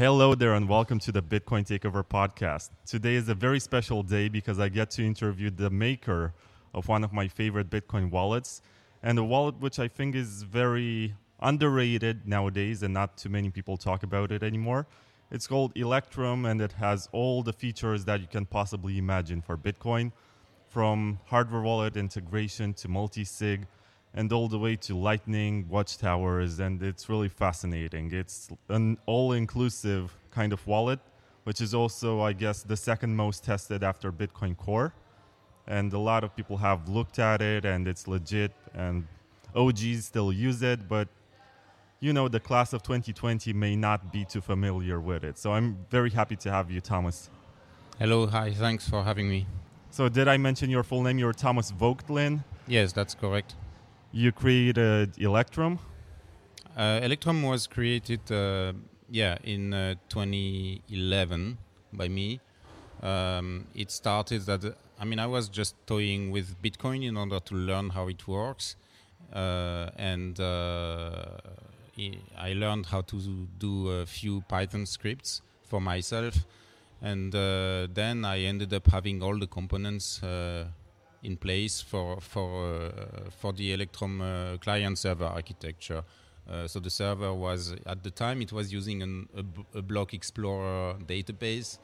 Hello there, and welcome to the Bitcoin Takeover podcast. Today is a very special day because I get to interview the maker of one of my favorite Bitcoin wallets, and a wallet which I think is very underrated nowadays, and not too many people talk about it anymore. It's called Electrum, and it has all the features that you can possibly imagine for Bitcoin from hardware wallet integration to multi sig and all the way to lightning watchtowers and it's really fascinating. It's an all-inclusive kind of wallet which is also i guess the second most tested after bitcoin core. And a lot of people have looked at it and it's legit and og's still use it but you know the class of 2020 may not be too familiar with it. So i'm very happy to have you thomas. Hello hi thanks for having me. So did i mention your full name? You're thomas voegtlin yes that's correct you created Electrum. Uh, Electrum was created, uh, yeah, in uh, 2011 by me. Um, it started that I mean I was just toying with Bitcoin in order to learn how it works, uh, and uh, I learned how to do a few Python scripts for myself, and uh, then I ended up having all the components in place for for uh, for the Electrum uh, client server architecture. Uh, so the server was at the time it was using an, a, a, block explorer database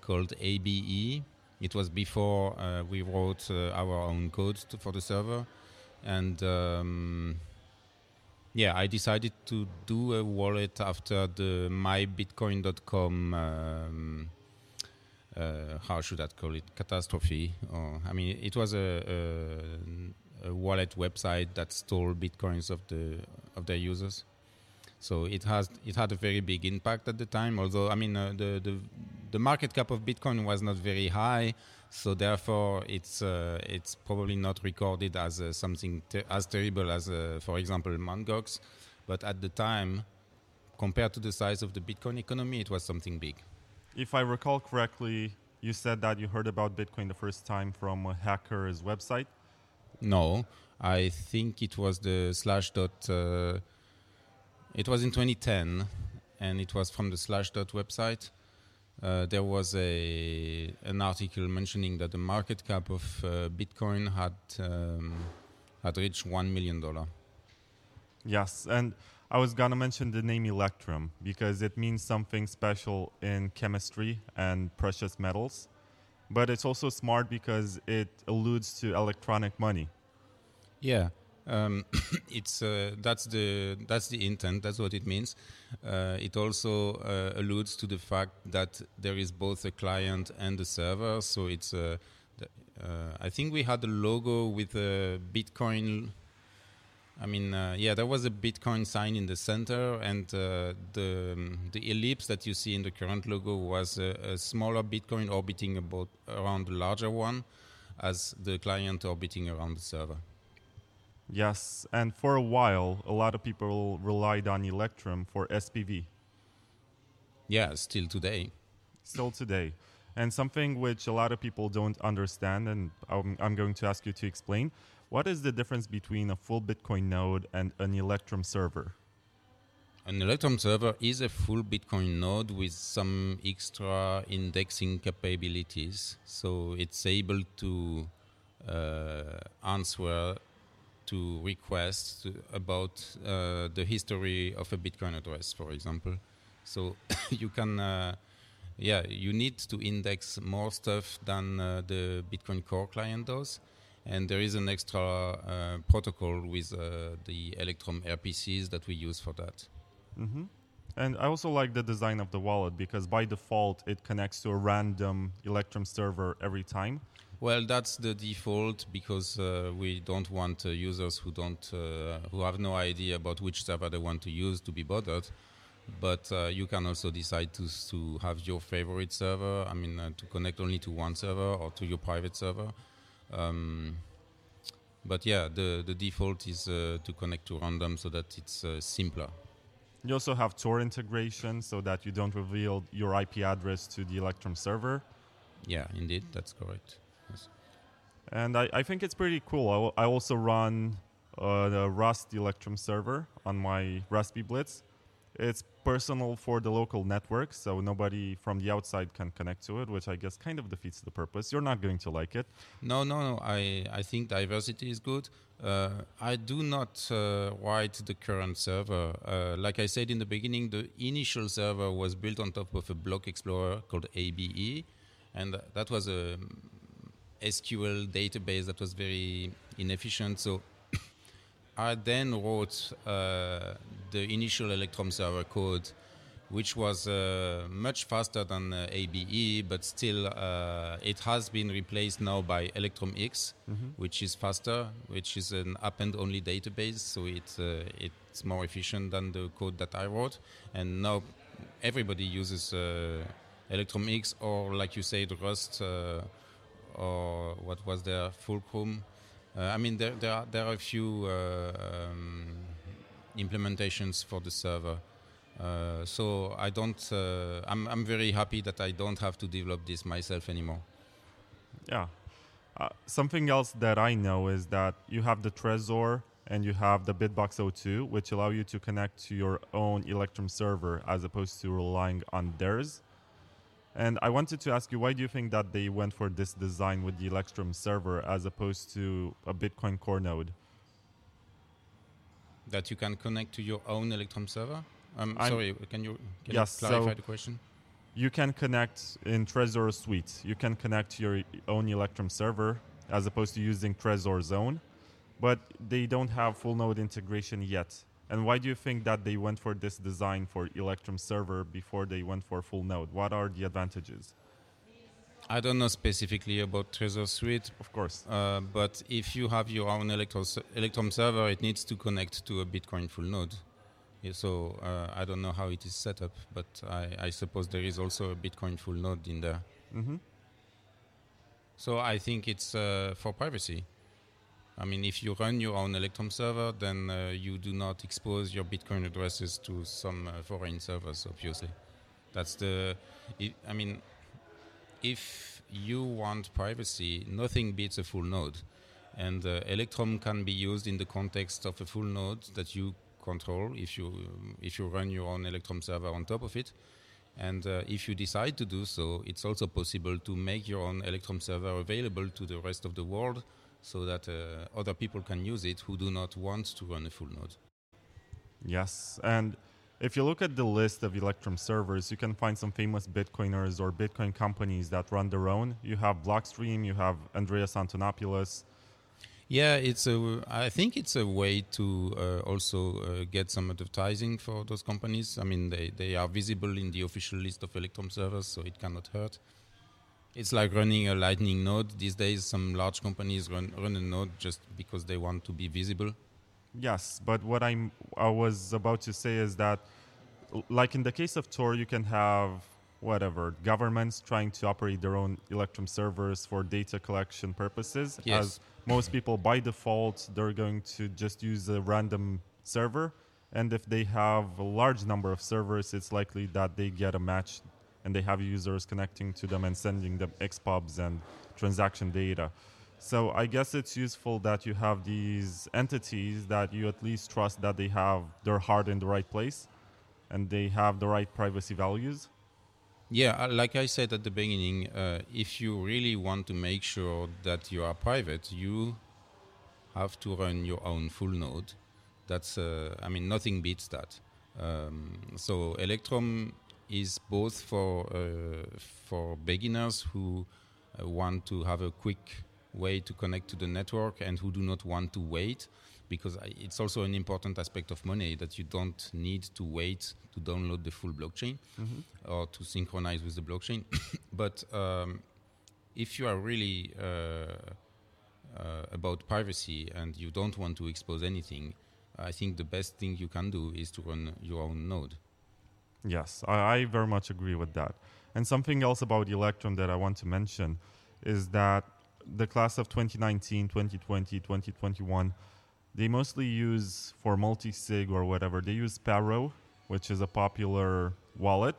called ABE. It was before we wrote our own code to, for the server, and um, yeah, I decided to do a wallet after the mybitcoin.com um, how should I call it catastrophe. Or I mean it was a, a, a, wallet website that stole bitcoins of the of their users. So it has it had a very big impact at the time although I mean uh, the, the the market cap of bitcoin was not very high. So therefore it's uh, it's probably not recorded as uh, something ter- as terrible as uh, for example Mt. Gox but at the time compared to the size of the bitcoin economy it was something big if I recall correctly, you said that you heard about Bitcoin the first time from a hacker's website. No, I think it was the Slashdot. Uh, it was in 2010, and it was from the slash dot website. Uh, there was a an article mentioning that the market cap of uh, Bitcoin had um, had reached one million dollar. Yes, and I was gonna mention the name Electrum because it means something special in chemistry and precious metals, but it's also smart because it alludes to electronic money. Yeah, um, it's uh, that's the that's the intent. That's what it means. Uh, it also uh, alludes to the fact that there is both a client and a server. So it's uh, uh, I think we had a logo with a Bitcoin I mean, uh, yeah, there was a Bitcoin sign in the center, and uh, the um, the ellipse that you see in the current logo was a, a, smaller Bitcoin orbiting about around the larger one, as the client orbiting around the server. Yes, and for a while, a lot of people relied on Electrum for SPV. Yeah, still today. Still today. And something which a lot of people don't understand, and I'm, I'm going to ask you to explain what is the difference between a full Bitcoin node and an Electrum server? An Electrum server is a full Bitcoin node with some extra indexing capabilities. So it's able to uh, answer to requests about uh, the history of a Bitcoin address, for example. So you can, uh, yeah, you need to index more stuff than uh, the Bitcoin Core client does and there is an extra uh, protocol with uh, the Electrum RPCs that we use for that. Mm-hmm. And I also like the design of the wallet because by default it connects to a random Electrum server every time. Well, that's the default because uh, we don't want uh, users who don't uh, who have no idea about which server they want to use to be bothered. But uh, you can also decide to to have your favorite server. I mean, to connect only to one server or to your private server. Um, but yeah, the, the default is uh, to connect to random so that it's uh, simpler. You also have Tor integration so that you don't reveal your IP address to the Electrum server. Yeah, indeed, that's correct. Yes. And I, I think it's pretty cool. I, also run uh, the Rust Electrum server on my Raspberry Blitz. It's personal for the local network, so nobody from the outside can connect to it, which I guess kind of defeats the purpose. You're not going to like it. No, no, no. I, I think diversity is good. Uh, I do not uh, write the current server. Uh, like I said in the beginning, the initial server was built on top of a block explorer called ABE, and that was a SQL database that was very inefficient. So I then wrote uh, the initial Electrum server code, which was uh, much faster than uh, ABE, but still uh, it has been replaced now by Electrum X, mm-hmm. which is faster, which is an append-only database, so it's uh, it's more efficient than the code that I wrote, and now everybody uses uh, Electrum X or, like you said, Rust or what was there, Fulcrum. Uh, I mean, there, there, are, there are a few uh, um, implementations for the server. Uh, so I don't. Uh, I'm I'm very happy that I don't have to develop this myself anymore. Yeah. Uh, something else that I know is that you have the Trezor and you have the BitBox02, which allow you to connect to your own Electrum server as opposed to relying on theirs. And I wanted to ask you, why do you think that they went for this design with the Electrum server as opposed to a Bitcoin Core node? That you can connect to your own Electrum server? I'm, I'm sorry, can you, can yes, you clarify so the question? You can connect in Trezor Suite. You can connect to your own Electrum server as opposed to using Trezor's own, but they don't have full node integration yet. And why do you think that they went for this design for Electrum server before they went for full node? What are the advantages? I don't know specifically about Trezor Suite, of course. Uh, but if you have your own Electrum server, it needs to connect to a Bitcoin full node. Yeah, so uh, I don't know how it is set up, but I, I, suppose there is also a Bitcoin full node in there. Mm-hmm. So I think it's uh, for privacy. I mean, if you run your own Electrum server, then uh, you do not expose your Bitcoin addresses to some uh, foreign servers, obviously. That's the. I mean, if you want privacy, nothing beats a full node. And uh, Electrum can be used in the context of a full node that you control if you, um, if you run your own Electrum server on top of it. And uh, if you decide to do so, it's also possible to make your own Electrum server available to the rest of the world so that uh, other people can use it who do not want to run a full node. Yes, and if you look at the list of Electrum servers, you can find some famous Bitcoiners or Bitcoin companies that run their own. You have Blockstream, you have Andreas Antonopoulos. Yeah, it's a. I think it's a way to uh, also uh, get some advertising for those companies. I mean, they, they are visible in the official list of Electrum servers, so it cannot hurt. It's like running a Lightning node these days. Some large companies run run a node just because they want to be visible. Yes, but what I'm I was about to say is that, like in the case of Tor, you can have whatever governments trying to operate their own Electrum servers for data collection purposes. Yes. As most people by default they're going to just use a random server, and if they have a large number of servers, it's likely that they get a match and they have users connecting to them and sending them XPubs and transaction data. So I guess it's useful that you have these entities that you at least trust that they have their heart in the right place and they have the right privacy values. Yeah, uh, like I said at the beginning, uh, if you really want to make sure that you are private, you have to run your own full node. That's, uh, I mean, nothing beats that. Um, so Electrum is both for uh, for beginners who uh, want to have a quick way to connect to the network and who do not want to wait because it's also an important aspect of money that you don't need to wait to download the full blockchain mm-hmm. or to synchronize with the blockchain. but um, if you are really uh, uh, about privacy and you don't want to expose anything, I think the best thing you can do is to run your own node. Yes, I, I very much agree with that. And something else about Electrum that I want to mention is that the class of 2019, 2020, 2021, they mostly use for multi-sig or whatever, they use Sparrow, which is a popular wallet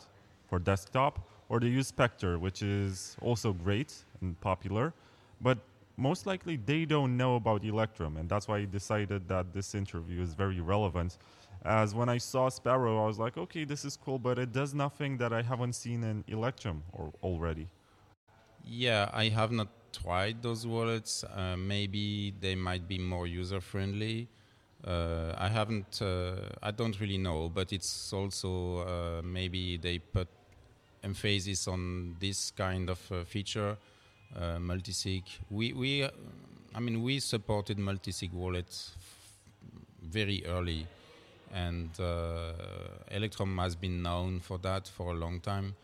for desktop, or they use Specter, which is also great and popular. But most likely they don't know about Electrum, and that's why I decided that this interview is very relevant. As when I saw Sparrow, I was like, okay, this is cool, but it does nothing that I haven't seen in Electrum or already. Yeah, I have not tried those wallets. Uh, maybe they might be more user friendly. Uh, I haven't. Uh, I don't really know, but it's also uh, maybe they put emphasis on this kind of uh, feature, uh, multisig. We we, I mean, we supported multisig wallets very early, and Electrum has been known for that for a long time.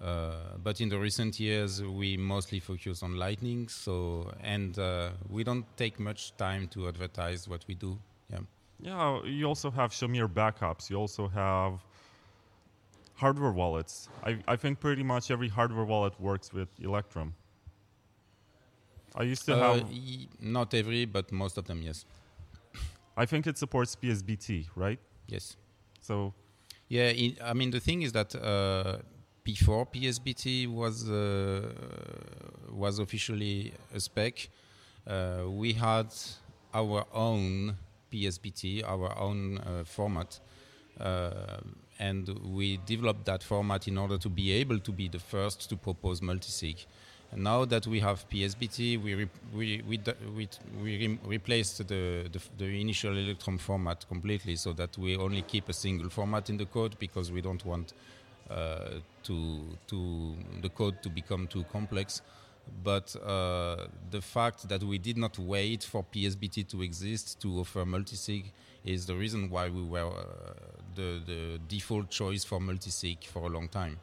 Uh, but in the recent years, we mostly focus on Lightning. So, and uh, we don't take much time to advertise what we do. Yeah. Yeah. You also have Shamir backups. You also have hardware wallets. I, I think pretty much every hardware wallet works with Electrum. I used to uh, have. not every, but most of them, yes. I think it supports PSBT, right? Yes. So. Yeah, I mean the thing is that uh, before PSBT was uh, was officially a spec, uh, we had our own PSBT, our own uh, format, uh, and we developed that format in order to be able to be the first to propose multisig. And now that we have PSBT, we re we we we, we re replaced the, the, the initial Electrum format completely, so that we only keep a single format in the code because we don't want to to the code to become too complex. But uh, the fact that we did not wait for PSBT to exist to offer multisig is the reason why we were uh, the, the default choice for multisig for a long time.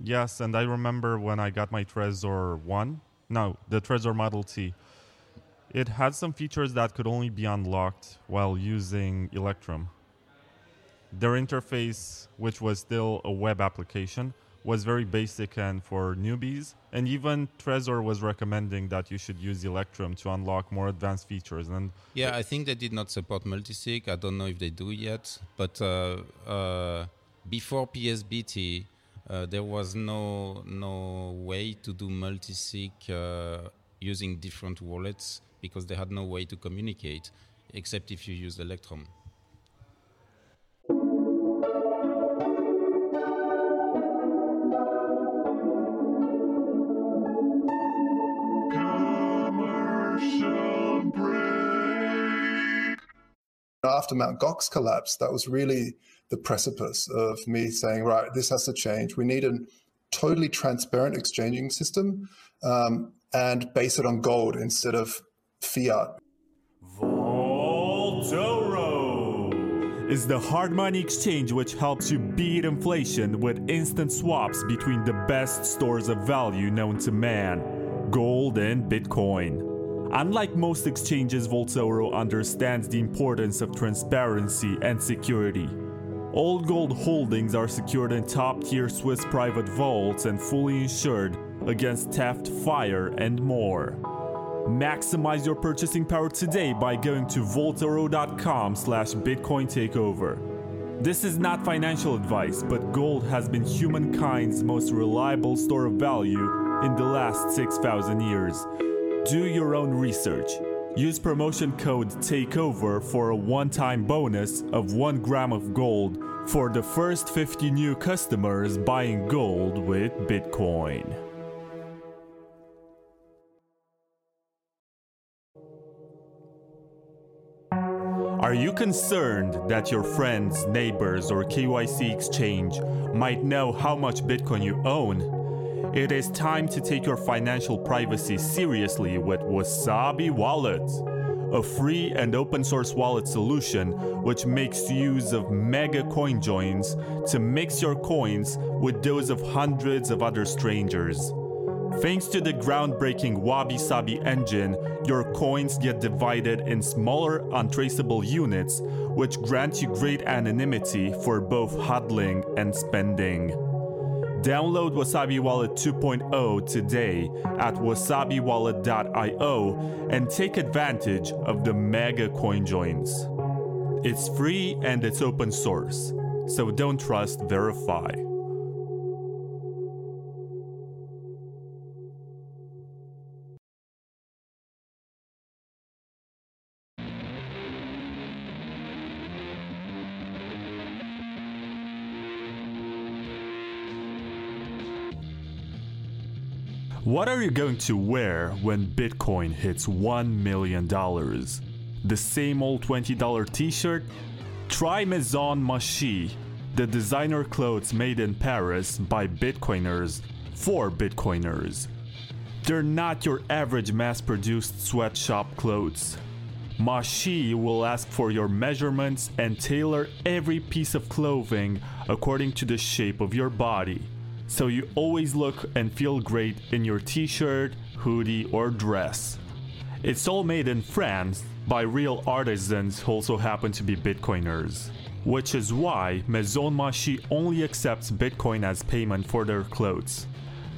Yes, and I remember when I got my Trezor 1, no, the Trezor Model T, it had some features that could only be unlocked while using Electrum. Their interface, which was still a web application, was very basic and for newbies. And even Trezor was recommending that you should use Electrum to unlock more advanced features. And yeah, I think they did not support multisig. I don't know if they do yet. But uh, uh, before PSBT, uh, there was no no way to do multisig uh, using different wallets because they had no way to communicate except if you use Electrum. After Mt. Gox collapsed, that was really the precipice of me saying, right, this has to change. We need a totally transparent exchanging system um, and base it on gold instead of fiat. Vaultoro is the hard money exchange which helps you beat inflation with instant swaps between the best stores of value known to man gold and Bitcoin. Unlike most exchanges, Vaultoro understands the importance of transparency and security. All gold holdings are secured in top tier Swiss private vaults and fully insured against theft, fire, and more. Maximize your purchasing power today by going to vaultoro.com slash bitcoin takeover. This is not financial advice, but gold has been humankind's most reliable store of value in the last 6,000 years. Do your own research. Use promotion code TAKEOVER for a one time bonus of 1 gram of gold for the first 50 new customers buying gold with Bitcoin. Are you concerned that your friends, neighbors, or KYC exchange might know how much Bitcoin you own? It is time to take your financial privacy seriously with Wasabi Wallet, a free and open source wallet solution which makes use of mega coin joins to mix your coins with those of hundreds of other strangers. Thanks to the groundbreaking Wabi Sabi engine, your coins get divided in smaller, untraceable units, which grant you great anonymity for both hodling and spending. Download Wasabi Wallet 2.0 today at wasabiwallet.io and take advantage of the mega coin joins. It's free and it's open source, so don't trust, verify. What are you going to wear when Bitcoin hits $1 million? The same old $20 t shirt? Try Maison Maachi, the designer clothes made in Paris by Bitcoiners for Bitcoiners. They're not your average mass produced sweatshop clothes. Maachi will ask for your measurements and tailor every piece of clothing according to the shape of your body so you always look and feel great in your t shirt, hoodie, or dress. It's all made in France by real artisans who also happen to be Bitcoiners. Which is why Maison Maachi only accepts Bitcoin as payment for their clothes.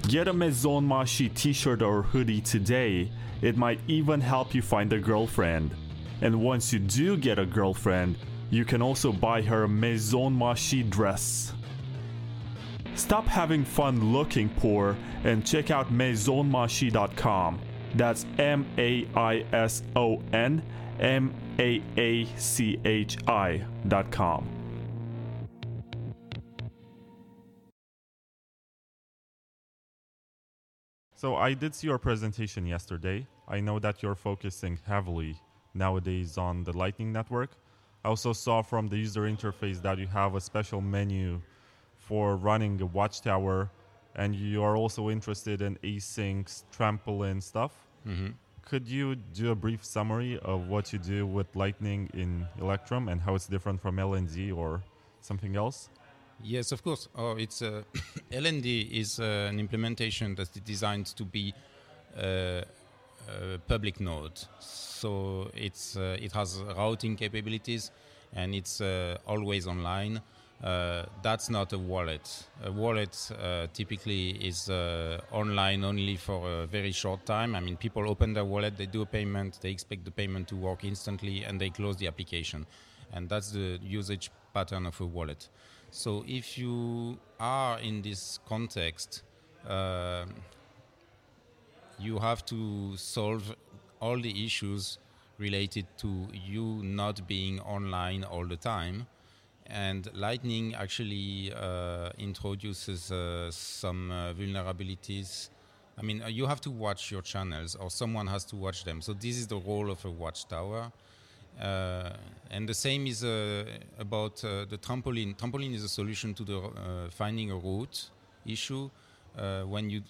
Get a Maison Maachi t shirt or hoodie today, it might even help you find a girlfriend. And once you do get a girlfriend, you can also buy her Maison Maachi dress. Stop having fun looking poor and check out maisonmaachi.com. That's M A I S O N M A A C H I.com. So I did see your presentation yesterday. I know that you're focusing heavily nowadays on the Lightning Network. I also saw from the user interface that you have a special menu for running a watchtower, and you are also interested in ACINQ's, trampoline stuff. Mm-hmm. Could you do a brief summary of what you do with Lightning in Electrum and how it's different from LND or something else? Yes, of course. Oh, it's uh, LND is uh, an implementation that's designed to be uh, a public node. So it's uh, it has routing capabilities and it's uh, always online. Uh, that's not a wallet. A wallet uh, typically is uh, online only for a very short time. I mean, people open their wallet, they do a payment, they expect the payment to work instantly, and they close the application. And that's the usage pattern of a wallet. So if you are in this context, uh, you have to solve all the issues related to you not being online all the time and Lightning actually uh, introduces uh, some uh, vulnerabilities. I mean, uh, you have to watch your channels, or someone has to watch them. So this is the role of a watchtower. Uh, and the same is uh, about the trampoline. Trampoline is a solution to the finding a route issue. when you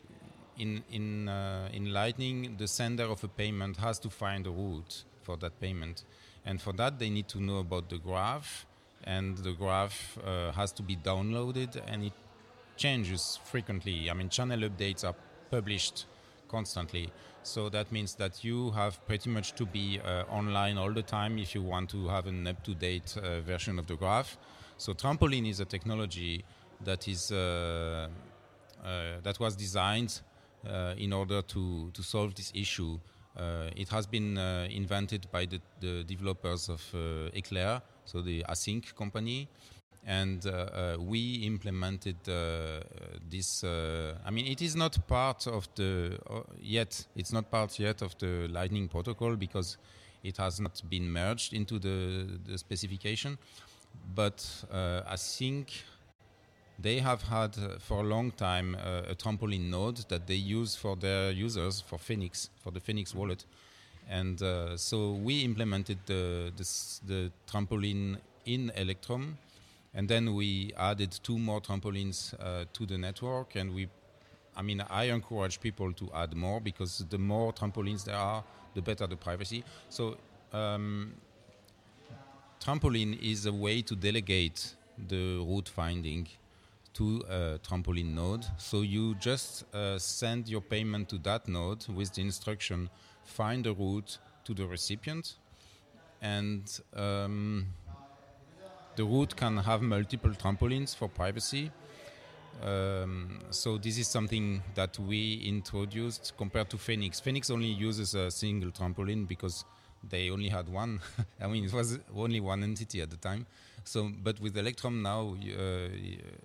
in in in Lightning, the sender of a payment has to find a route for that payment, and for that they need to know about the graph and the graph uh, has to be downloaded and it changes frequently. I mean, channel updates are published constantly. So that means that you have pretty much to be uh, online all the time if you want to have an up to date uh, version of the graph. So, Trampoline is a technology that is uh, uh, that was designed uh, in order to, to solve this issue. it has been invented by the, the developers of Eclair, so the ACINQ company and uh, uh, we implemented uh, this. I mean, it is not part of the yet. It's not part yet of the Lightning protocol because it has not been merged into the, the specification. But I think they have had for a long time a trampoline node that they use for their users for Phoenix for the Phoenix wallet and uh, so we implemented the, this, the trampoline in Electrum, and then we added two more trampolines uh, to the network. And we, I mean, I encourage people to add more because the more trampolines there are, the better the privacy. So um, trampoline is a way to delegate the route finding to a trampoline node. So you just uh, send your payment to that node with the instruction find a route to the recipient, and um, the route can have multiple trampolines for privacy. Um, so this is something that we introduced compared to Phoenix. Phoenix only uses a single trampoline because they only had one. I mean, it was only one entity at the time. So, but with Electrum now, uh,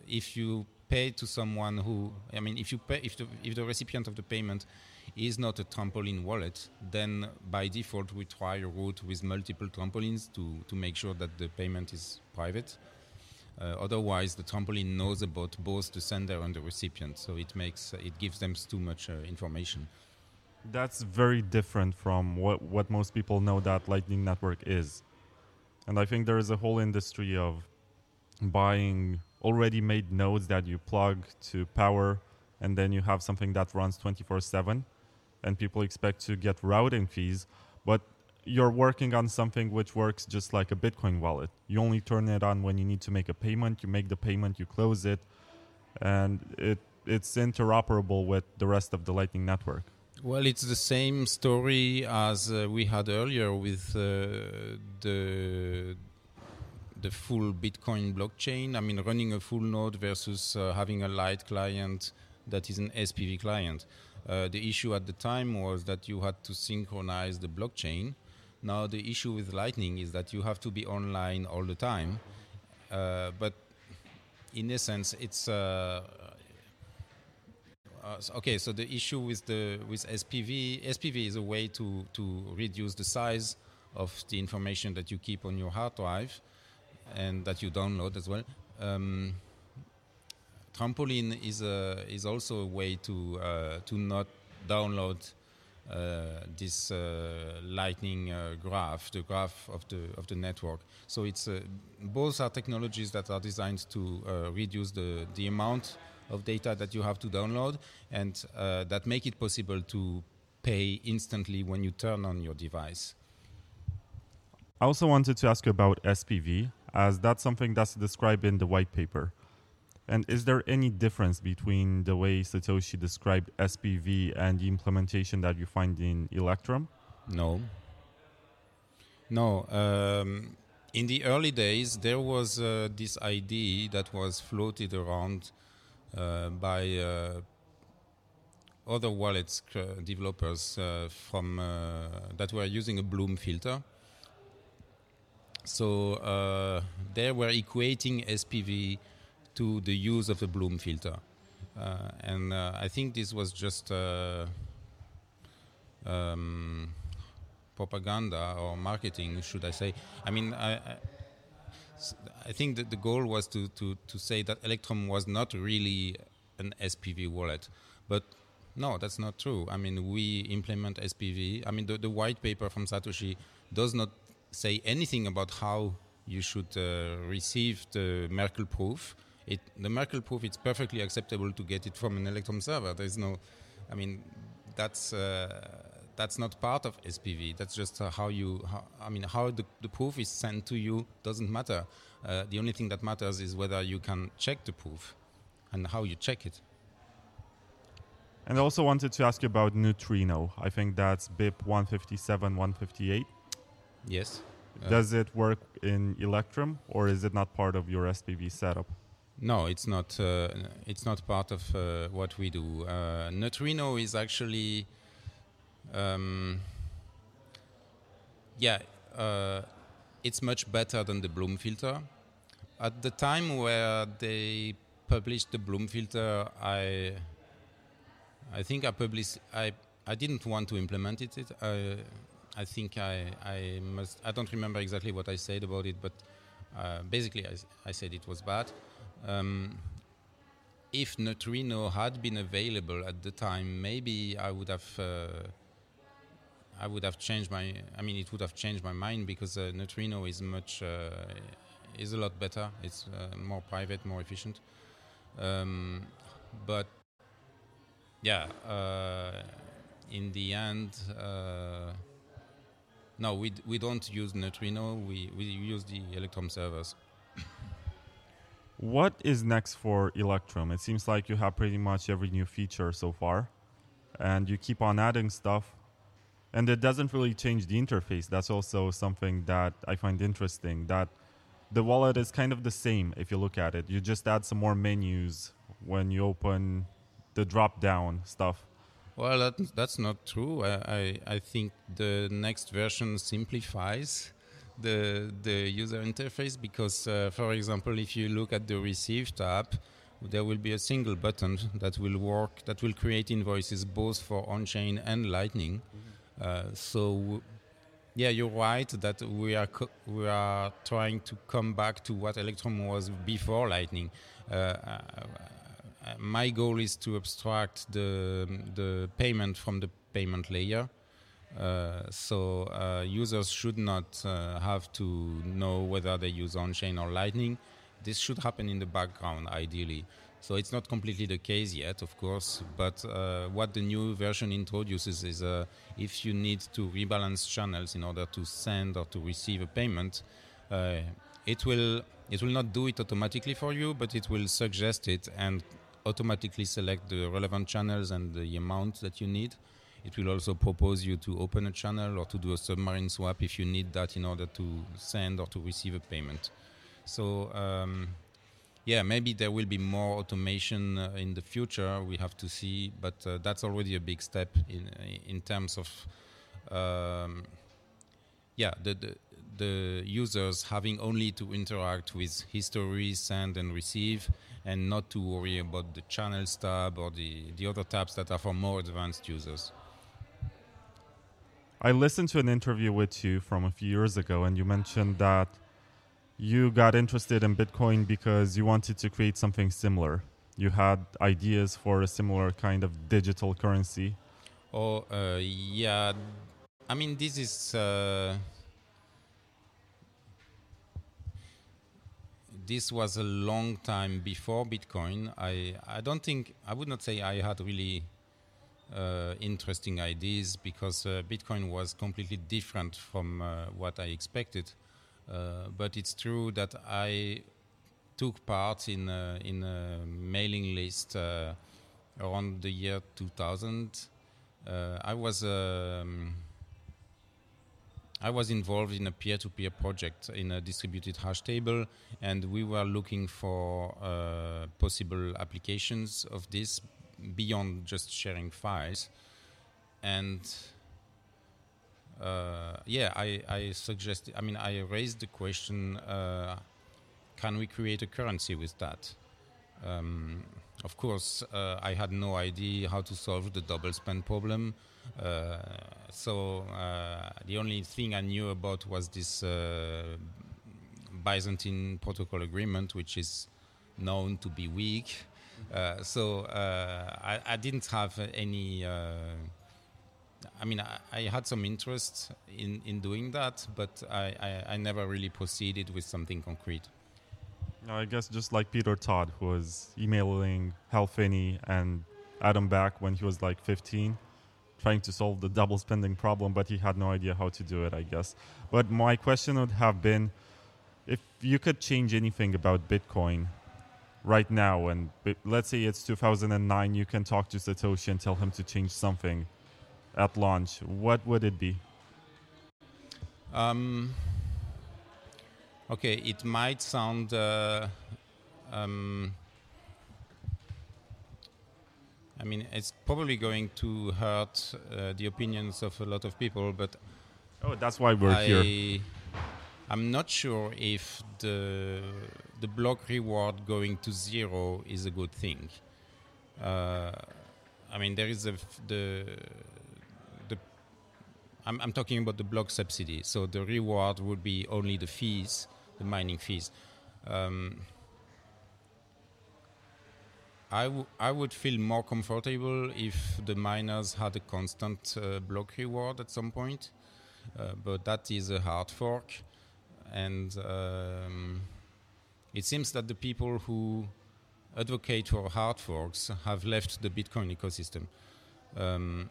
if you pay to someone who, I mean, if you pay, if the, if the recipient of the payment is not a trampoline wallet, then by default we try a route with multiple trampolines to, to make sure that the payment is private. Uh, otherwise, the trampoline knows about both the sender and the recipient, so it makes it gives them too much uh, information. That's very different from what what most people know that Lightning Network is, and I think there is a whole industry of buying already made nodes that you plug to power, and then you have something that runs 24/7, and people expect to get routing fees, but you're working on something which works just like a Bitcoin wallet. You only turn it on when you need to make a payment. You make the payment, you close it, and it it's interoperable with the rest of the Lightning Network. Well, it's the same story as uh, we had earlier with uh, the the full Bitcoin blockchain. I mean, running a full node versus uh, having a light client that is an SPV client. Uh, the issue at the time was that you had to synchronize the blockchain. Now the issue with Lightning is that you have to be online all the time. Uh, but in essence, it's uh, uh, okay. So the issue with the with SPV, SPV is a way to to reduce the size of the information that you keep on your hard drive and that you download as well. Um, trampoline is a is also a way to uh, to not download uh, this uh, lightning uh, graph, the graph of the of the network. So it's uh, both are technologies that are designed to uh, reduce the the amount of data that you have to download, and that make it possible to pay instantly when you turn on your device. I also wanted to ask about SPV, as that's something that's described in the white paper. And is there any difference between the way Satoshi described SPV and the implementation that you find in Electrum? No. No. Um, in the early days, there was uh, this idea that was floated around uh, by uh, other wallets developers uh, from uh, that were using a Bloom filter. So uh, they were equating SPV to the use of the Bloom filter, uh, and uh, I think this was just. Uh, um, propaganda or marketing, should I say? I mean, I think that the goal was to, to, to say that Electrum was not really an SPV wallet, but no, that's not true. I mean, we implement SPV. I mean, the, the white paper from Satoshi does not say anything about how you should uh, receive the Merkle proof. It, the Merkle proof, it's perfectly acceptable to get it from an Electrum server. There's no, I mean, that's uh, that's not part of SPV. That's just uh, how you, how, I mean, how the, the proof is sent to you doesn't matter. Uh, the only thing that matters is whether you can check the proof and how you check it. And I also wanted to ask you about Neutrino. I think that's BIP 157, 158. Yes. Uh, Does it work in Electrum or is it not part of your SPV setup? No, it's not. Uh, it's not part of uh, what we do. Uh, Neutrino is actually, um, yeah, uh, it's much better than the Bloom filter. At the time where they published the Bloom filter, I, I think I published. I I didn't want to implement it. I, I think I I must. I don't remember exactly what I said about it, but uh, basically I said it was bad. Um, if Neutrino had been available at the time, maybe I would have uh, I would have changed my. I mean, it would have changed my mind because uh, Neutrino is much uh, is a lot better. It's uh, more private, more efficient. Um, but yeah, uh, in the end, uh, no, we we don't use Neutrino. We we use the Electrum servers. What is next for Electrum? It seems like you have pretty much every new feature so far, and you keep on adding stuff, and it doesn't really change the interface. That's also something that I find interesting. That the wallet is kind of the same if you look at it. You just add some more menus when you open the drop down stuff. Well, that, that's not true. I, I, I think the next version simplifies the the user interface because, uh, for example, if you look at the Receive tab, there will be a single button that will work that will create invoices both for on-chain and Lightning. Uh, so yeah, you're right that we are co- we are trying to come back to what Electrum was before Lightning. Uh, uh, my goal is to abstract the the payment from the payment layer. Uh, so uh, users should not uh, have to know whether they use on-chain or Lightning. This should happen in the background, ideally. So it's not completely the case yet, of course. But uh, what the new version introduces is uh, if you need to rebalance channels in order to send or to receive a payment, it will it will not do it automatically for you, but it will suggest it and automatically select the relevant channels and the amount that you need. It will also propose you to open a channel or to do a submarine swap if you need that in order to send or to receive a payment. So um, yeah, maybe there will be more automation uh, in the future. We have to see, but uh, that's already a big step in in terms of um, yeah the, the the users having only to interact with history, send and receive, and not to worry about the channels tab or the, the other tabs that are for more advanced users. I listened to an interview with you from a few years ago, and you mentioned that you got interested in Bitcoin because you wanted to create something similar. You had ideas for a similar kind of digital currency. Oh, uh, yeah. I mean, this is. Uh, this was a long time before Bitcoin. I, I don't think, I would not say I had really uh, interesting ideas because uh, Bitcoin was completely different from uh, what I expected. Uh, but it's true that I took part in a, in a mailing list uh, around the year 2000. Uh, I was um, I was involved in a peer-to-peer project in a distributed hash table, and we were looking for uh, possible applications of this beyond just sharing files. And uh, yeah, I, I suggested. I mean, I raised the question: uh, Can we create a currency with that? Um, of course, uh, I had no idea how to solve the double spend problem. Uh, so uh, the only thing I knew about was this uh, Byzantine Protocol Agreement, which is known to be weak. Uh, so uh, I, I, didn't have any. Uh, I mean, I, I, had some interest in, in doing that, but I, I, I never really proceeded with something concrete. I guess just like Peter Todd, who was emailing Hal Finney and Adam Back when he was like 15, trying to solve the double spending problem, but he had no idea how to do it, I guess. But my question would have been if you could change anything about Bitcoin right now, and let's say it's 2009, you can talk to Satoshi and tell him to change something at launch, what would it be? Um, Okay, it might sound uh, um, I mean, it's probably going to hurt uh, the opinions of a lot of people, but oh, that's why we're I, here. I'm not sure if the the block reward going to zero is a good thing. Uh, I mean, there is a the the I'm, I'm talking about the block subsidy. So the reward would be only the fees the mining fees. Um, I, I would feel more comfortable if the miners had a constant uh, block reward at some point, uh, but that is a hard fork, and um, it seems that the people who advocate for hard forks have left the Bitcoin ecosystem. Um,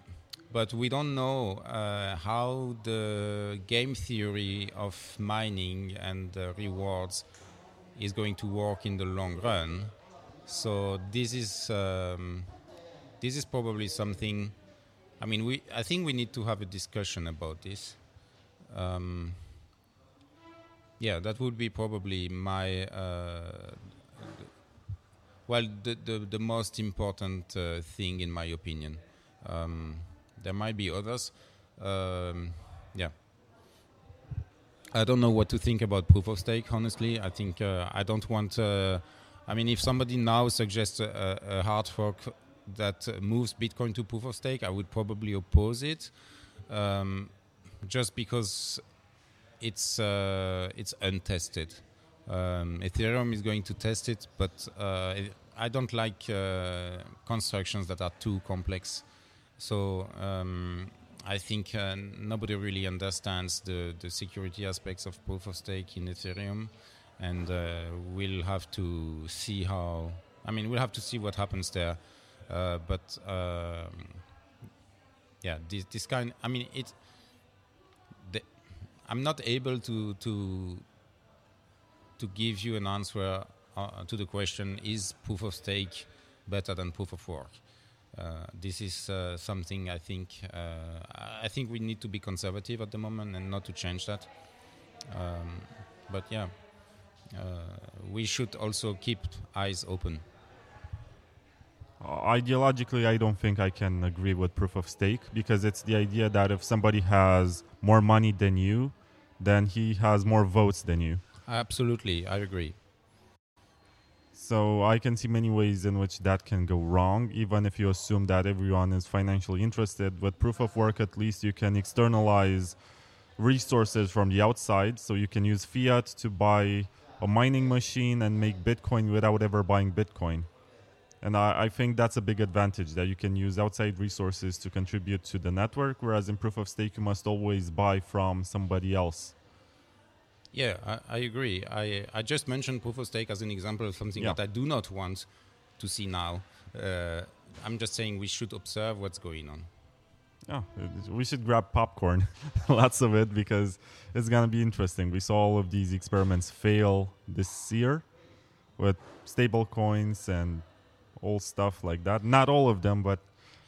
but we don't know uh, how the game theory of mining and uh, rewards is going to work in the long run. So this is um, this is probably something. I mean, we I think we need to have a discussion about this. Um, yeah, that would be probably my uh, well the, the, the most important uh, thing in my opinion. Um, there might be others. Um, yeah. I don't know what to think about proof of stake. Honestly, I think uh, I don't want. Uh, I mean, if somebody now suggests a, a, hard fork that moves Bitcoin to proof of stake, I would probably oppose it. Um, just because it's uh, it's untested. Um, Ethereum is going to test it, but uh, I don't like uh, constructions that are too complex. So um, I think uh, nobody really understands the, the security aspects of proof of stake in Ethereum, and uh, we'll have to see how. I mean, we'll have to see what happens there. Uh, but um, yeah, this, this kind. I mean, it. I'm not able to to to give you an answer uh, to the question: Is proof of stake better than proof of work? Uh, this is uh, something I think uh, I think we need to be conservative at the moment and not to change that. Um, but yeah, uh, we should also keep eyes open. Uh, ideologically, I don't think I can agree with proof of stake because it's the idea that if somebody has more money than you, then he has more votes than you. Absolutely, I agree. So I can see many ways in which that can go wrong, even if you assume that everyone is financially interested. With proof of work, at least you can externalize resources from the outside. So you can use fiat to buy a mining machine and make Bitcoin without ever buying Bitcoin. And I, I think that's a big advantage that you can use outside resources to contribute to the network, whereas in proof of stake, you must always buy from somebody else. Yeah, I, I, agree. I I just mentioned proof of stake as an example of something yeah. that I do not want to see now. Uh, I'm just saying we should observe what's going on. Yeah, we should grab popcorn, lots of it, because it's gonna be interesting. We saw all of these experiments fail this year with stable coins and all stuff like that. Not all of them, but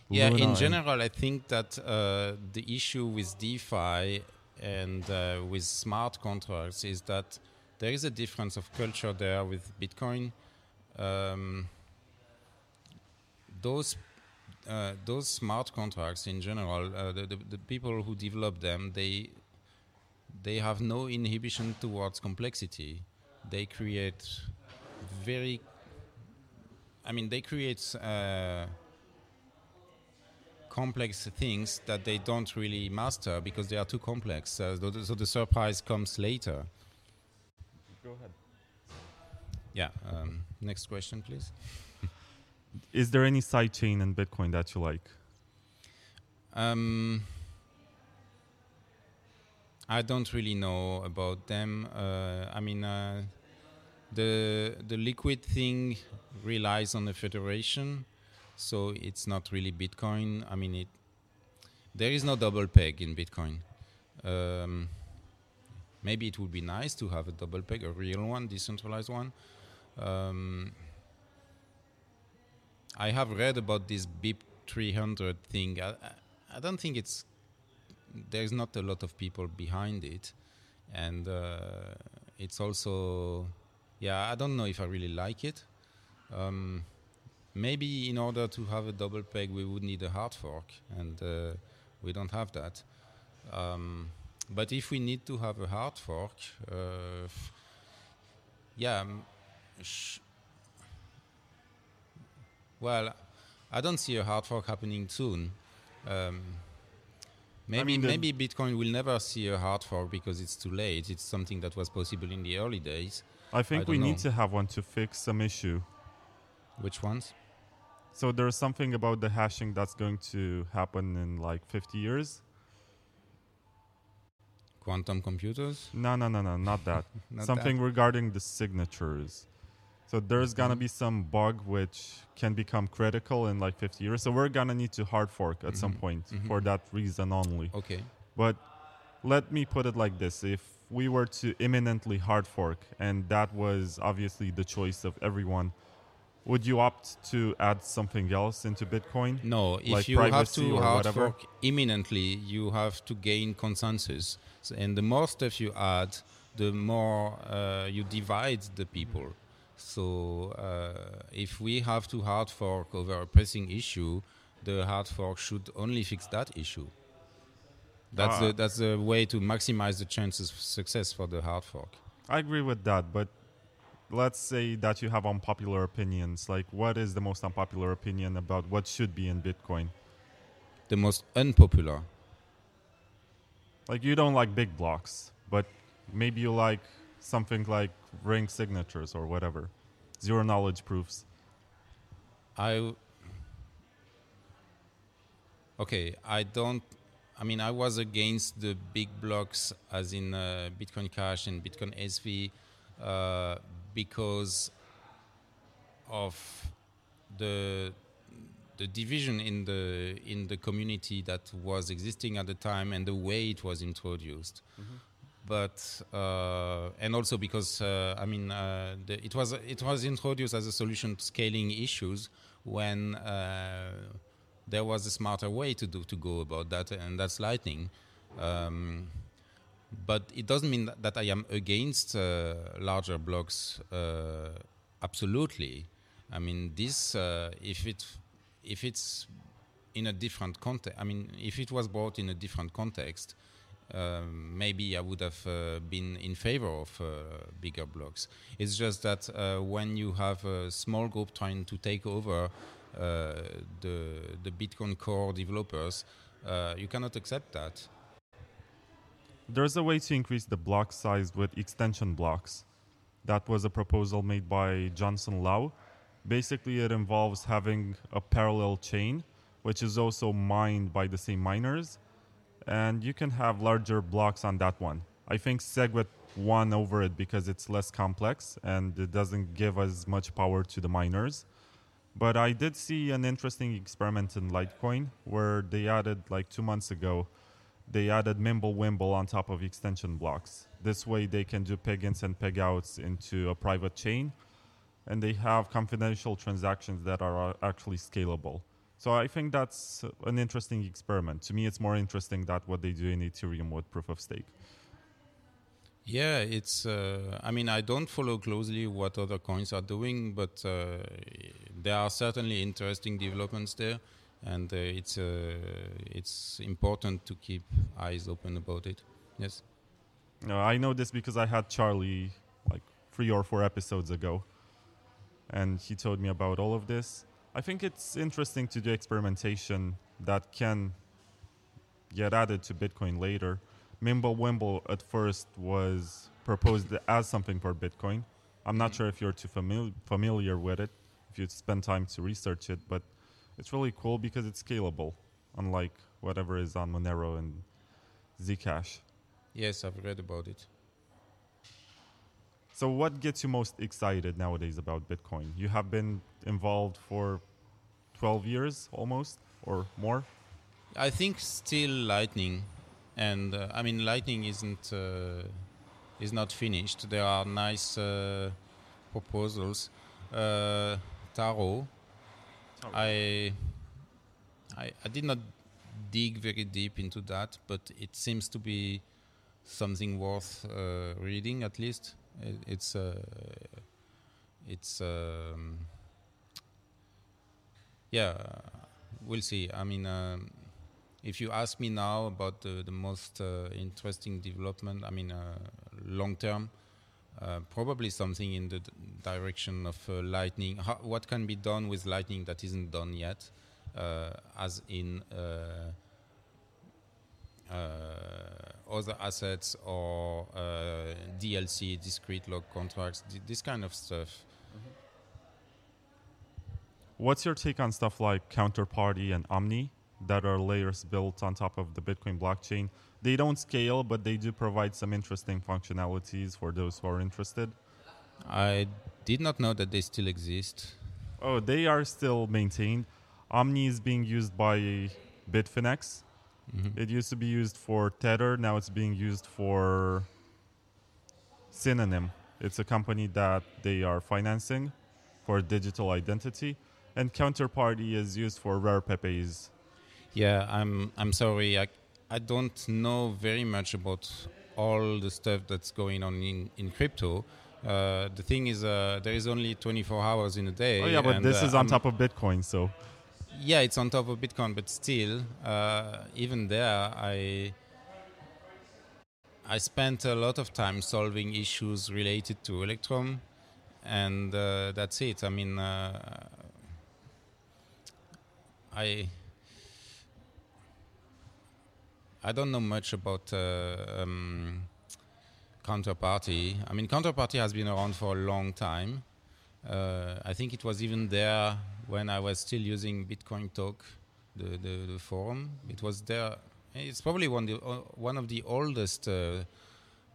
yeah. Luna in general, I think that uh, the issue with DeFi and uh, with smart contracts is that there is a difference of culture there with Bitcoin. Um, those uh, those smart contracts in general, uh, the, the, the, people who develop them, they they have no inhibition towards complexity. They create very, I mean, they create uh, complex things that they don't really master because they are too complex. Uh, so, the, so, the, surprise comes later. Go ahead. Yeah. Um, next question, please. Is there any sidechain in Bitcoin that you like? Um, I don't really know about them. Uh, I mean, uh, the the liquid thing relies on the federation, so it's not really Bitcoin. I mean, it there is no double peg in Bitcoin. Um, maybe it would be nice to have a double peg, a real one, decentralized one. Um, I have read about this BIP 300 thing. I, I, don't think it's there's not a lot of people behind it, and uh, it's also yeah. I don't know if I really like it. Um, maybe in order to have a double peg, we would need a hard fork, and uh, we don't have that. Um, but if we need to have a hard fork, uh, yeah, sh- well, I don't see a hard fork happening soon. Um, maybe I mean maybe Bitcoin will never see a hard fork because it's too late. It's something that was possible in the early days. I think I we know. need to have one to fix some issue. Which ones? So there's something about the hashing that's going to happen in like 50 years. Quantum computers? No, no, no, no, not that. not something that. regarding the signatures. So there's gonna be some bug which can become critical in like 50 years. So we're gonna need to hard fork at mm-hmm. some point mm-hmm. for that reason only. Okay. But let me put it like this: if we were to imminently hard fork, and that was obviously the choice of everyone, would you opt to add something else into Bitcoin? No, if like you have to hard whatever? fork imminently, you have to gain consensus. So, and the more stuff you add, the more uh, you divide the people. So uh, if we have to hard fork over a pressing issue, the hard fork should only fix that issue. That's uh, the that's the way to maximize the chances of success for the hard fork. I agree with that, but let's say that you have unpopular opinions. Like, what is the most unpopular opinion about what should be in Bitcoin? The most unpopular. Like you don't like big blocks, but maybe you like something like ring signatures or whatever, zero knowledge proofs. I okay. I don't. I mean, I was against the big blocks, as in uh, Bitcoin Cash and Bitcoin SV, uh, because of the the division in the in the community that was existing at the time and the way it was introduced. But uh, and also because uh, I mean uh, the, it was it was introduced as a solution to scaling issues when uh, there was a smarter way to do to go about that, and that's Lightning. Um, but it doesn't mean that, that I am against uh, larger blocks. Uh, absolutely, I mean this. Uh, if it if it's in a different context, I mean if it was brought in a different context, um, maybe I would have uh, been in favor of uh, bigger blocks. It's just that uh, when you have a small group trying to take over uh, the the Bitcoin core developers, uh, you cannot accept that. There's a way to increase the block size with extension blocks. That was a proposal made by Johnson Lau. Basically, it involves having a parallel chain, which is also mined by the same miners, and you can have larger blocks on that one. I think SegWit won over it because it's less complex and it doesn't give as much power to the miners. But I did see an interesting experiment in Litecoin where they added, like two months ago, they added Mimblewimble on top of extension blocks. This way, they can do peg-ins and peg-outs into a private chain, and they have confidential transactions that are uh, actually scalable. So I think that's an interesting experiment. To me, it's more interesting that what they do in Ethereum with proof of stake. Yeah, it's. Uh, I mean, I don't follow closely what other coins are doing, but uh, there are certainly interesting developments there, and uh, it's uh, it's important to keep eyes open about it. Yes. No, I know this because I had Charlie like three or four episodes ago, and he told me about all of this. I think it's interesting to do experimentation that can get added to Bitcoin later. Mimblewimble at first was proposed as something for Bitcoin. I'm not sure if you're too famil- familiar with it, if you spend time to research it, but it's really cool because it's scalable, unlike whatever is on Monero and Zcash. Yes, I've read about it. So, what gets you most excited nowadays about Bitcoin? You have been involved for 12 years almost or more. I think still Lightning, and uh, I mean Lightning isn't uh, is not finished. There are nice uh, proposals. Uh, Taro, I, I I did not dig very deep into that, but it seems to be something worth uh, reading at least. It, it's uh, it's um, yeah, we'll see. I mean, um, if you ask me now about the, the most uh, interesting development, I mean, uh, long term, uh, probably something in the direction of uh, Lightning. How, what can be done with Lightning that isn't done yet, uh, as in uh, uh, other assets or DLC, discrete log contracts, th- this kind of stuff. What's your take on stuff like Counterparty and Omni that are layers built on top of the Bitcoin blockchain? They don't scale, but they do provide some interesting functionalities for those who are interested. I did not know that they still exist. Oh, they are still maintained. Omni is being used by Bitfinex. Mhm. It used to be used for Tether. Now it's being used for Synonym. It's a company that they are financing for digital identity. And Counterparty is used for rare pepes. Yeah, I'm I'm sorry. I I don't know very much about all the stuff that's going on in in crypto. Uh, the thing is, uh, there is only 24 hours in a day. Oh yeah, but this uh, is on I'm- top of Bitcoin, so Yeah, it's on top of Bitcoin, but still, uh, even there, I I spent a lot of time solving issues related to Electrum, and uh, that's it. I mean, uh, I I don't know much about uh, um, Counterparty. I mean, Counterparty has been around for a long time. Uh, I think it was even there when I was still using Bitcoin Talk, the, the, the forum. It was there. It's probably one, the, uh, one of the oldest uh,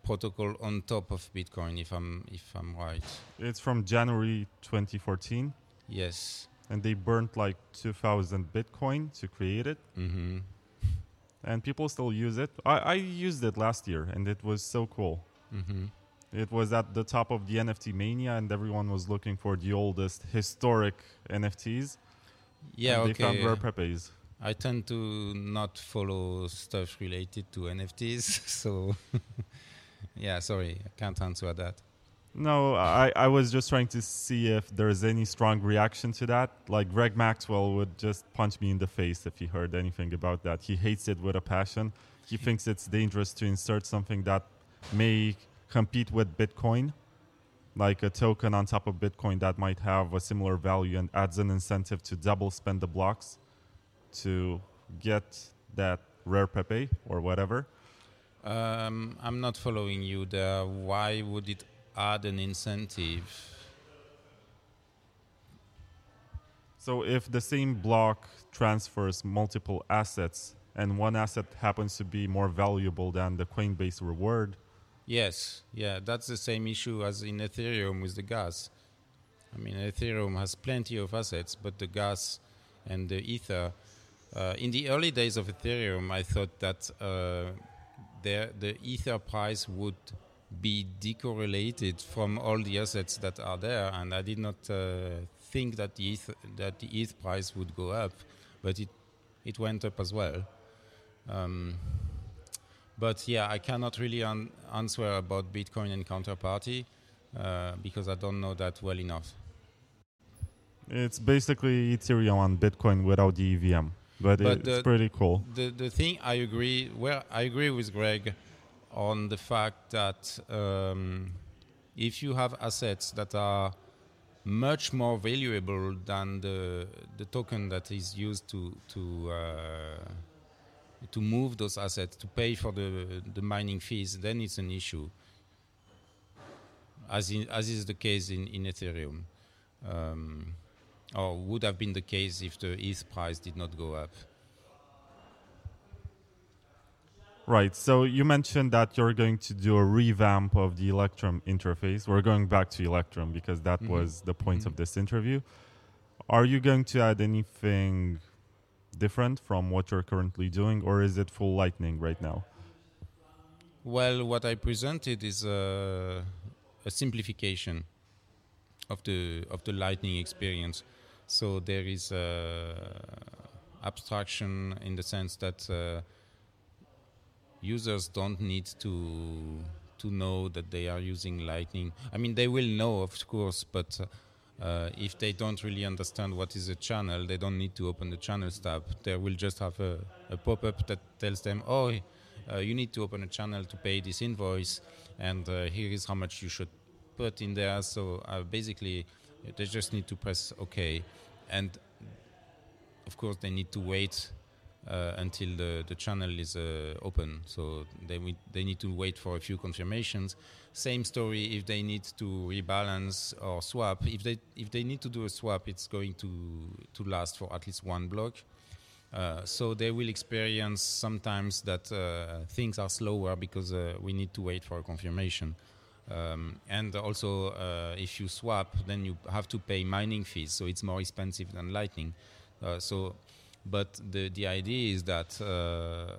protocol on top of Bitcoin, if I'm if I'm right. It's from January 2014, Yes. and they burnt like 2,000 Bitcoin to create it, Mm-hmm. And people still use it. I, I used it last year, and it was so cool. Mm-hmm. It was at the top of the NFT mania, and everyone was looking for the oldest historic NFTs. Yeah. okay. They found rare Pepes. I tend to not follow stuff related to NFTs, so yeah, sorry, I can't answer that. No, I, I was just trying to see if there's any strong reaction to that. Like Greg Maxwell would just punch me in the face if he heard anything about that. He hates it with a passion. He thinks it's dangerous to insert something that may compete with Bitcoin, like a token on top of Bitcoin that might have a similar value and adds an incentive to double spend the blocks to get that rare Pepe or whatever. Um, I'm not following you there. Why would it add an incentive? So if the same block transfers multiple assets and one asset happens to be more valuable than the Coinbase reward, Yes, yeah, that's the same issue as in Ethereum with the gas. I mean, Ethereum has plenty of assets, but the gas and the ether. Uh, in the early days of Ethereum, I thought that uh, the ether price would be decorrelated from all the assets that are there, and I did not uh, think that the ETH, that the ETH price would go up, but it it went up as well. Um, but yeah, I cannot really an- answer about Bitcoin and counterparty uh, because I don't know that well enough. it's basically Ethereum and Bitcoin without the EVM. But, But it's the- pretty cool. The the thing I agree where I agree with Greg on the fact that um, if you have assets that are much more valuable than the the token that is used to to uh, to move those assets to pay for the the mining fees, then it's an issue. As in, as is the case in in Ethereum, um, or would have been the case if the ETH price did not go up. Right. So you mentioned that you're going to do a revamp of the Electrum interface. We're going back to Electrum because that Mhm. was the point of Mhm. this interview. Are you going to add anything different from what you're currently doing, or is it full Lightning right now? Well, what I presented is a, a simplification of the of the Lightning experience. So there is uh, abstraction in the sense that uh, users don't need to to know that they are using Lightning. I mean, they will know, of course, but uh, if they don't really understand what is a channel, they don't need to open the channels tab. They will just have a, a pop-up that tells them, "Oh, uh, you need to open a channel to pay this invoice, and uh, here is how much you should put in there." So uh, basically, they just need to press OK, and of course, they need to wait uh, until the, the channel is uh, open. So they they need to wait for a few confirmations. Same story if they need to rebalance or swap. If they if they need to do a swap, it's going to to last for at least one block. Uh, so they will experience sometimes that uh, things are slower because uh, we need to wait for a confirmation. Um, and also, uh, if you swap, then you have to pay mining fees, so it's more expensive than Lightning. So, but the the idea is that uh,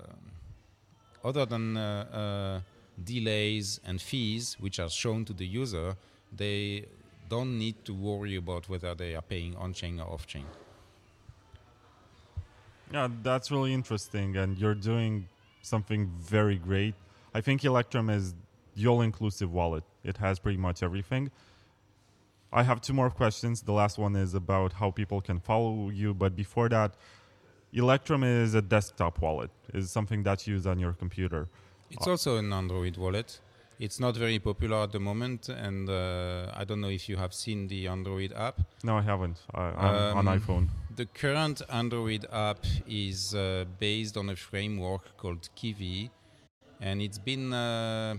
other than uh, uh, delays and fees, which are shown to the user, they don't need to worry about whether they are paying on chain or off chain. Yeah, that's really interesting, and you're doing something very great. I think Electrum is the all-inclusive wallet. It has pretty much everything. I have two more questions. The last one is about how people can follow you, but before that, Electrum is a desktop wallet. Is something that you use on your computer. It's also an Android wallet. it's not very popular at the moment, and uh, I don't know if you have seen the Android app. No, I haven't. I, I'm on Um, iPhone. The current Android app is uh, based on a framework called Kivy, and it's been uh,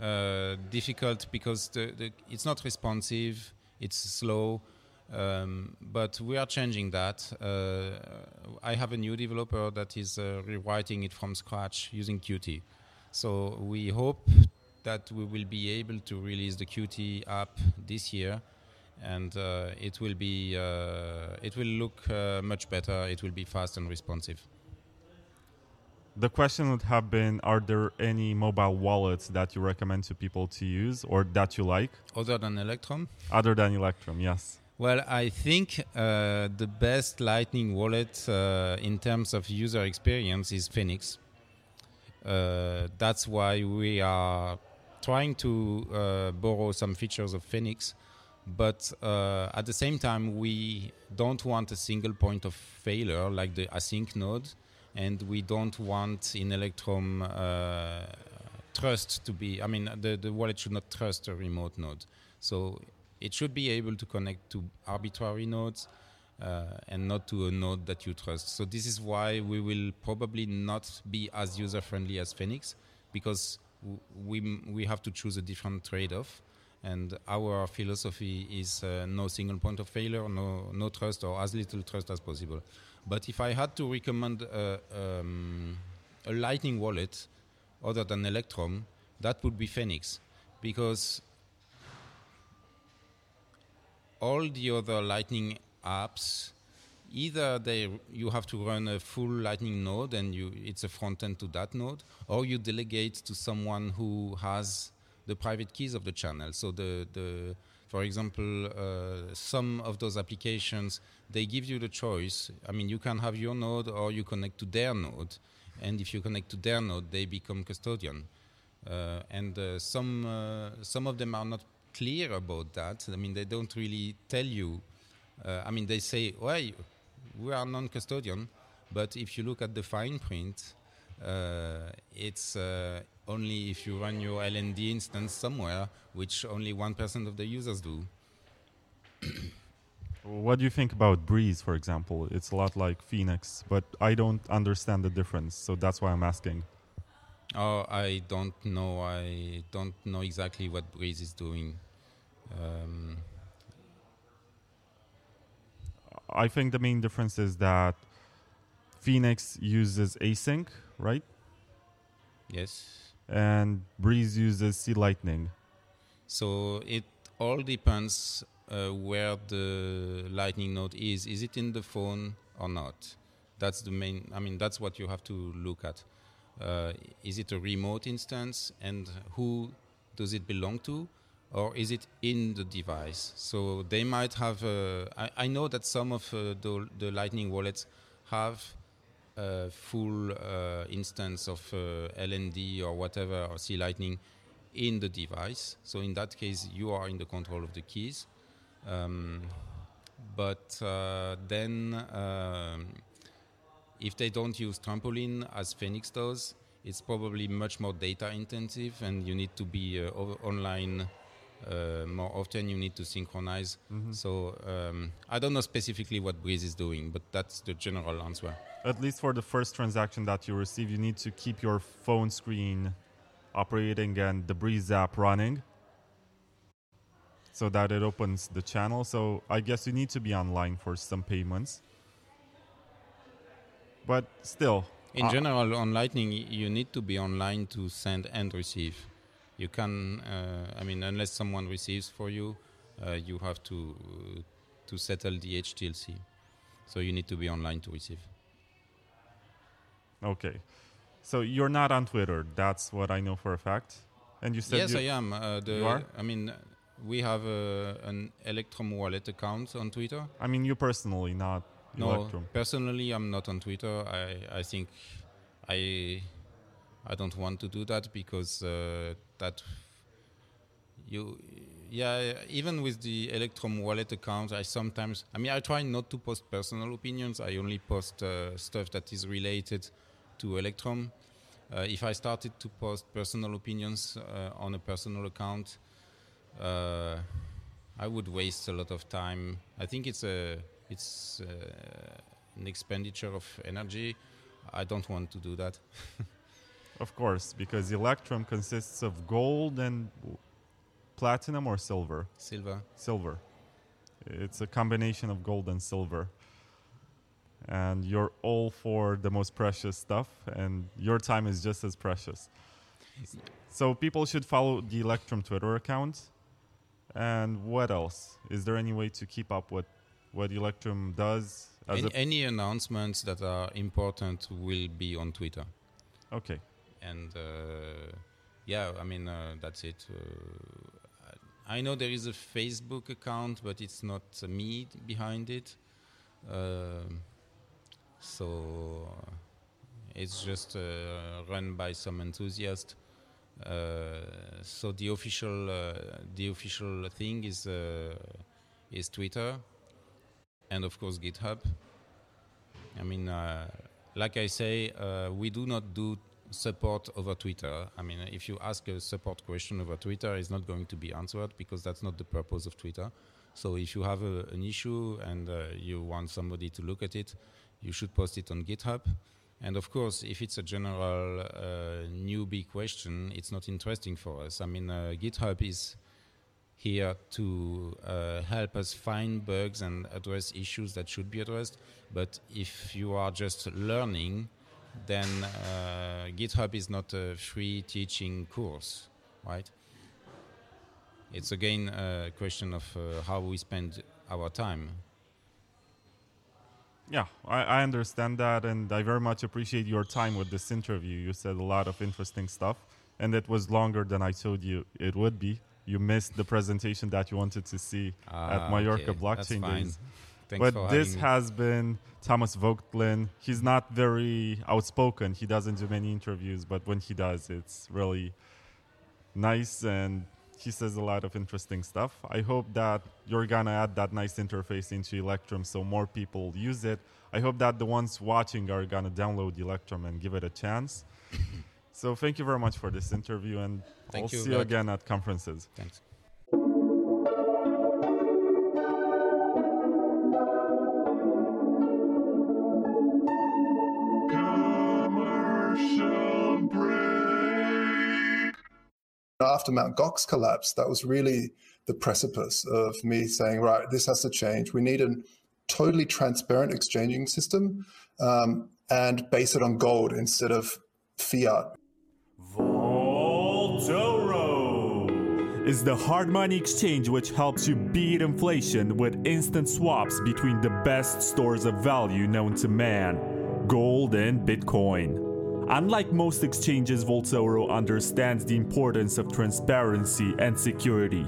uh, difficult because the, the, it's not responsive, it's slow. Um, but we are changing that. Uh, I have a new developer that is uh, rewriting it from scratch using Qt. So we hope that we will be able to release the Qt app this year, and uh, it will be uh, it will look uh, much better. It will be fast and responsive. The question would have been Are there any mobile wallets that you recommend to people to use or that you like Other than Electrum, other than Electrum? Yes. Well, I think uh, the best Lightning wallet uh, in terms of user experience is Phoenix. Uh, that's why we are trying to uh, borrow some features of Phoenix, but uh, at the same time, we don't want a single point of failure like the ACINQ node, and we don't want in Electrum uh, trust to be. I mean, the, the wallet should not trust a remote node. So it should be able to connect to arbitrary nodes uh, and not to a node that you trust. So this is why we will probably not be as user friendly as Phoenix because we we have to choose a different trade-off. And our philosophy is uh, no single point of failure, no no trust, or as little trust as possible. But if I had to recommend a, um, a Lightning wallet other than Electrum, that would be Phoenix, because all the other Lightning apps, either they you have to run a full Lightning node and you it's a front end to that node, or you delegate to someone who has the private keys of the channel. So the the for example, uh, some of those applications they give you the choice. I mean, you can have your node or you connect to their node, and if you connect to their node, they become custodian. Uh, and uh, some uh, some of them are not clear about that. I mean, they don't really tell you. Uh, I mean, they say, "Well, we are non-custodian," but if you look at the fine print, uh, it's uh, only if you run your LND instance somewhere, which only one percent of the users do. What do you think about Breeze, for example? It's a lot like Phoenix, but I don't understand the difference, so that's why I'm asking. Oh, I don't know. I don't know exactly what Breeze is doing. Um, I think the main difference is that Phoenix uses ACINQ, right? yes. And Breeze uses C Lightning. So it all depends uh, where the Lightning node is. Is it in the phone or not? That's the main. I mean, that's what you have to look at. Uh, is it a remote instance, and who does it belong to, or is it in the device? So they might have. Uh, I, I know that some of uh, the, the Lightning wallets have a full uh, instance of uh, LND or whatever or C Lightning in the device. So in that case, you are in the control of the keys. Um, but uh, then, um, if they don't use trampoline as Phoenix does, it's probably much more data intensive, and you need to be uh, online uh, more often. You need to synchronize. So um, I don't know specifically what Breeze is doing, but that's the general answer. At least for the first transaction that you receive, you need to keep your phone screen operating and the Breeze app running so that it opens the channel. So I guess you need to be online for some payments. But still, In uh, general, on Lightning, you need to be online to send and receive. You can, uh, I mean, unless someone receives for you, uh, you have to to settle the HTLC. So you need to be online to receive. okay. So you're not on Twitter. That's what I know for a fact. And you said yes, you, I am. Uh, the, You are? I mean, we have uh, an Electrum wallet account on Twitter. I mean, you personally, not No, Electrum. personally, I'm not on Twitter. I, I think I I don't want to do that because uh, that you yeah even with the Electrum wallet account, I sometimes I mean I try not to post personal opinions. I only post uh, stuff that is related to Electrum. Uh, if I started to post personal opinions uh, on a personal account, uh, I would waste a lot of time. I think it's a it's uh, an expenditure of energy. I don't want to do that. Of course, because Electrum consists of gold and platinum or silver. Silver. Silver. It's a combination of gold and silver. And you're all for the most precious stuff, and your time is just as precious. So people should follow the Electrum Twitter account. And what else? Is there any way to keep up what what Electrum does? Any, any announcements that are important will be on Twitter. okay, and uh, yeah, I mean uh, that's it. Uh, I know there is a Facebook account, but it's not me behind it. Um so it's just run by some enthusiast. Uh, so the official uh, the official thing is uh, is Twitter, and of course GitHub. I mean, like I say, we do not do support over Twitter. I mean, if you ask a support question over Twitter, it's not going to be answered because that's not the purpose of Twitter. So if you have a, an issue and uh, you want somebody to look at it, you should post it on GitHub. And of course, if it's a general uh, newbie question, it's not interesting for us. I mean, uh, GitHub is here to uh, help us find bugs and address issues that should be addressed. But if you are just learning, then uh, GitHub is not a free teaching course, right? It's again a question of uh, how we spend our time. Yeah, I, I understand that, and I very much appreciate your time with this interview. You said a lot of interesting stuff, and it was longer than I told you it would be. You missed the presentation that you wanted to see Ah, at Mallorca okay, Blockchain. Days. Thanks but this has been Thomas Voegtlin. He's not very outspoken. He doesn't do many interviews, but when he does, it's really nice and he says a lot of interesting stuff. I hope that you're gonna add that nice interface into Electrum so more people use it. I hope that the ones watching are gonna download Electrum and give it a chance. so thank you very much for this interview and Thank I'll you, see you again at conferences. Thanks. After Mount Gox collapsed, that was really the precipice of me saying, right, this has to change. We need a totally transparent exchanging system um, and base it on gold instead of fiat. Vaultoro is the hard money exchange which helps you beat inflation with instant swaps between the best stores of value known to man gold and Bitcoin. Unlike most exchanges, Vaultoro understands the importance of transparency and security.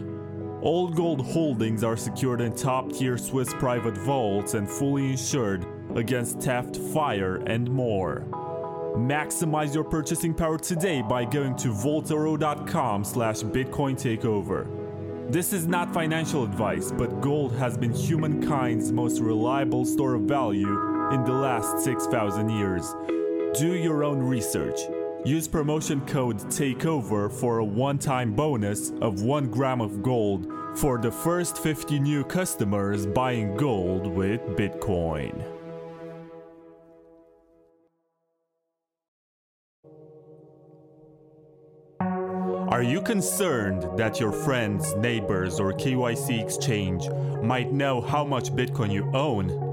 All gold holdings are secured in top tier Swiss private vaults and fully insured against theft, fire, and more. Maximize your purchasing power today by going to vaultoro.com slash bitcoin takeover. This is not financial advice, but gold has been humankind's most reliable store of value in the last 6,000 years. Do your own research. Use promotion code TAKEOVER for a one time bonus of 1 gram of gold for the first 50 new customers buying gold with Bitcoin. Are you concerned that your friends, neighbors, or KYC exchange might know how much Bitcoin you own?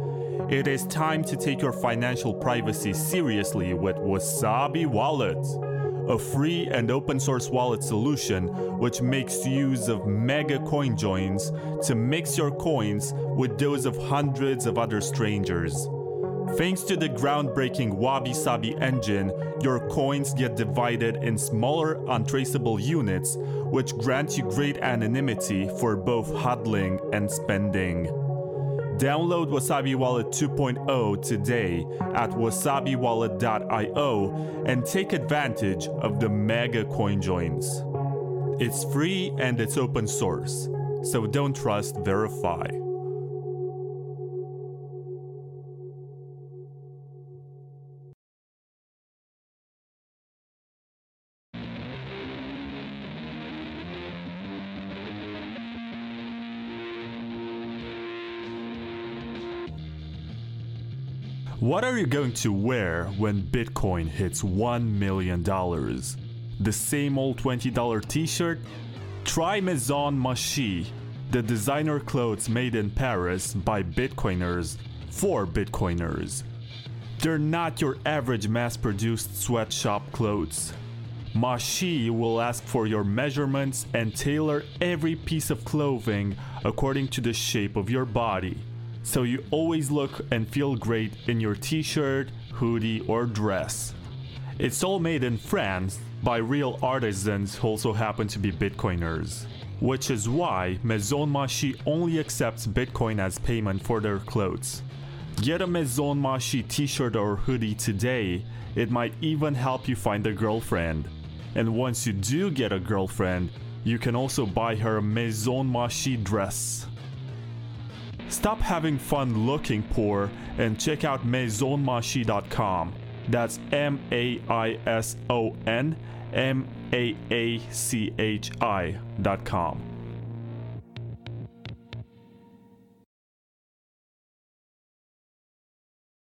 It is time to take your financial privacy seriously with Wasabi Wallet, a free and open source wallet solution which makes use of mega coin joins to mix your coins with those of hundreds of other strangers. Thanks to the groundbreaking Wabi Sabi engine, your coins get divided in smaller, untraceable units, which grant you great anonymity for both hodling and spending. Download Wasabi Wallet 2.0 today at wasabiwallet.io and take advantage of the mega coin joins. It's free and it's open source, so don't trust, verify. What are you going to wear when Bitcoin hits $1 million? The same old $20 t shirt? Try Maison Maachi, the designer clothes made in Paris by Bitcoiners for Bitcoiners. They're not your average mass produced sweatshop clothes. Maachi will ask for your measurements and tailor every piece of clothing according to the shape of your body. So you always look and feel great in your t shirt, hoodie, or dress. It's all made in France by real artisans who also happen to be Bitcoiners. Which is why Maison Maachi only accepts Bitcoin as payment for their clothes. Get a Maison Maachi t shirt or hoodie today, it might even help you find a girlfriend. And once you do get a girlfriend, you can also buy her a Maison Maachi dress. Stop having fun looking poor and check out maisonmaachi.com. That's M A I S O N M A A C H I.com.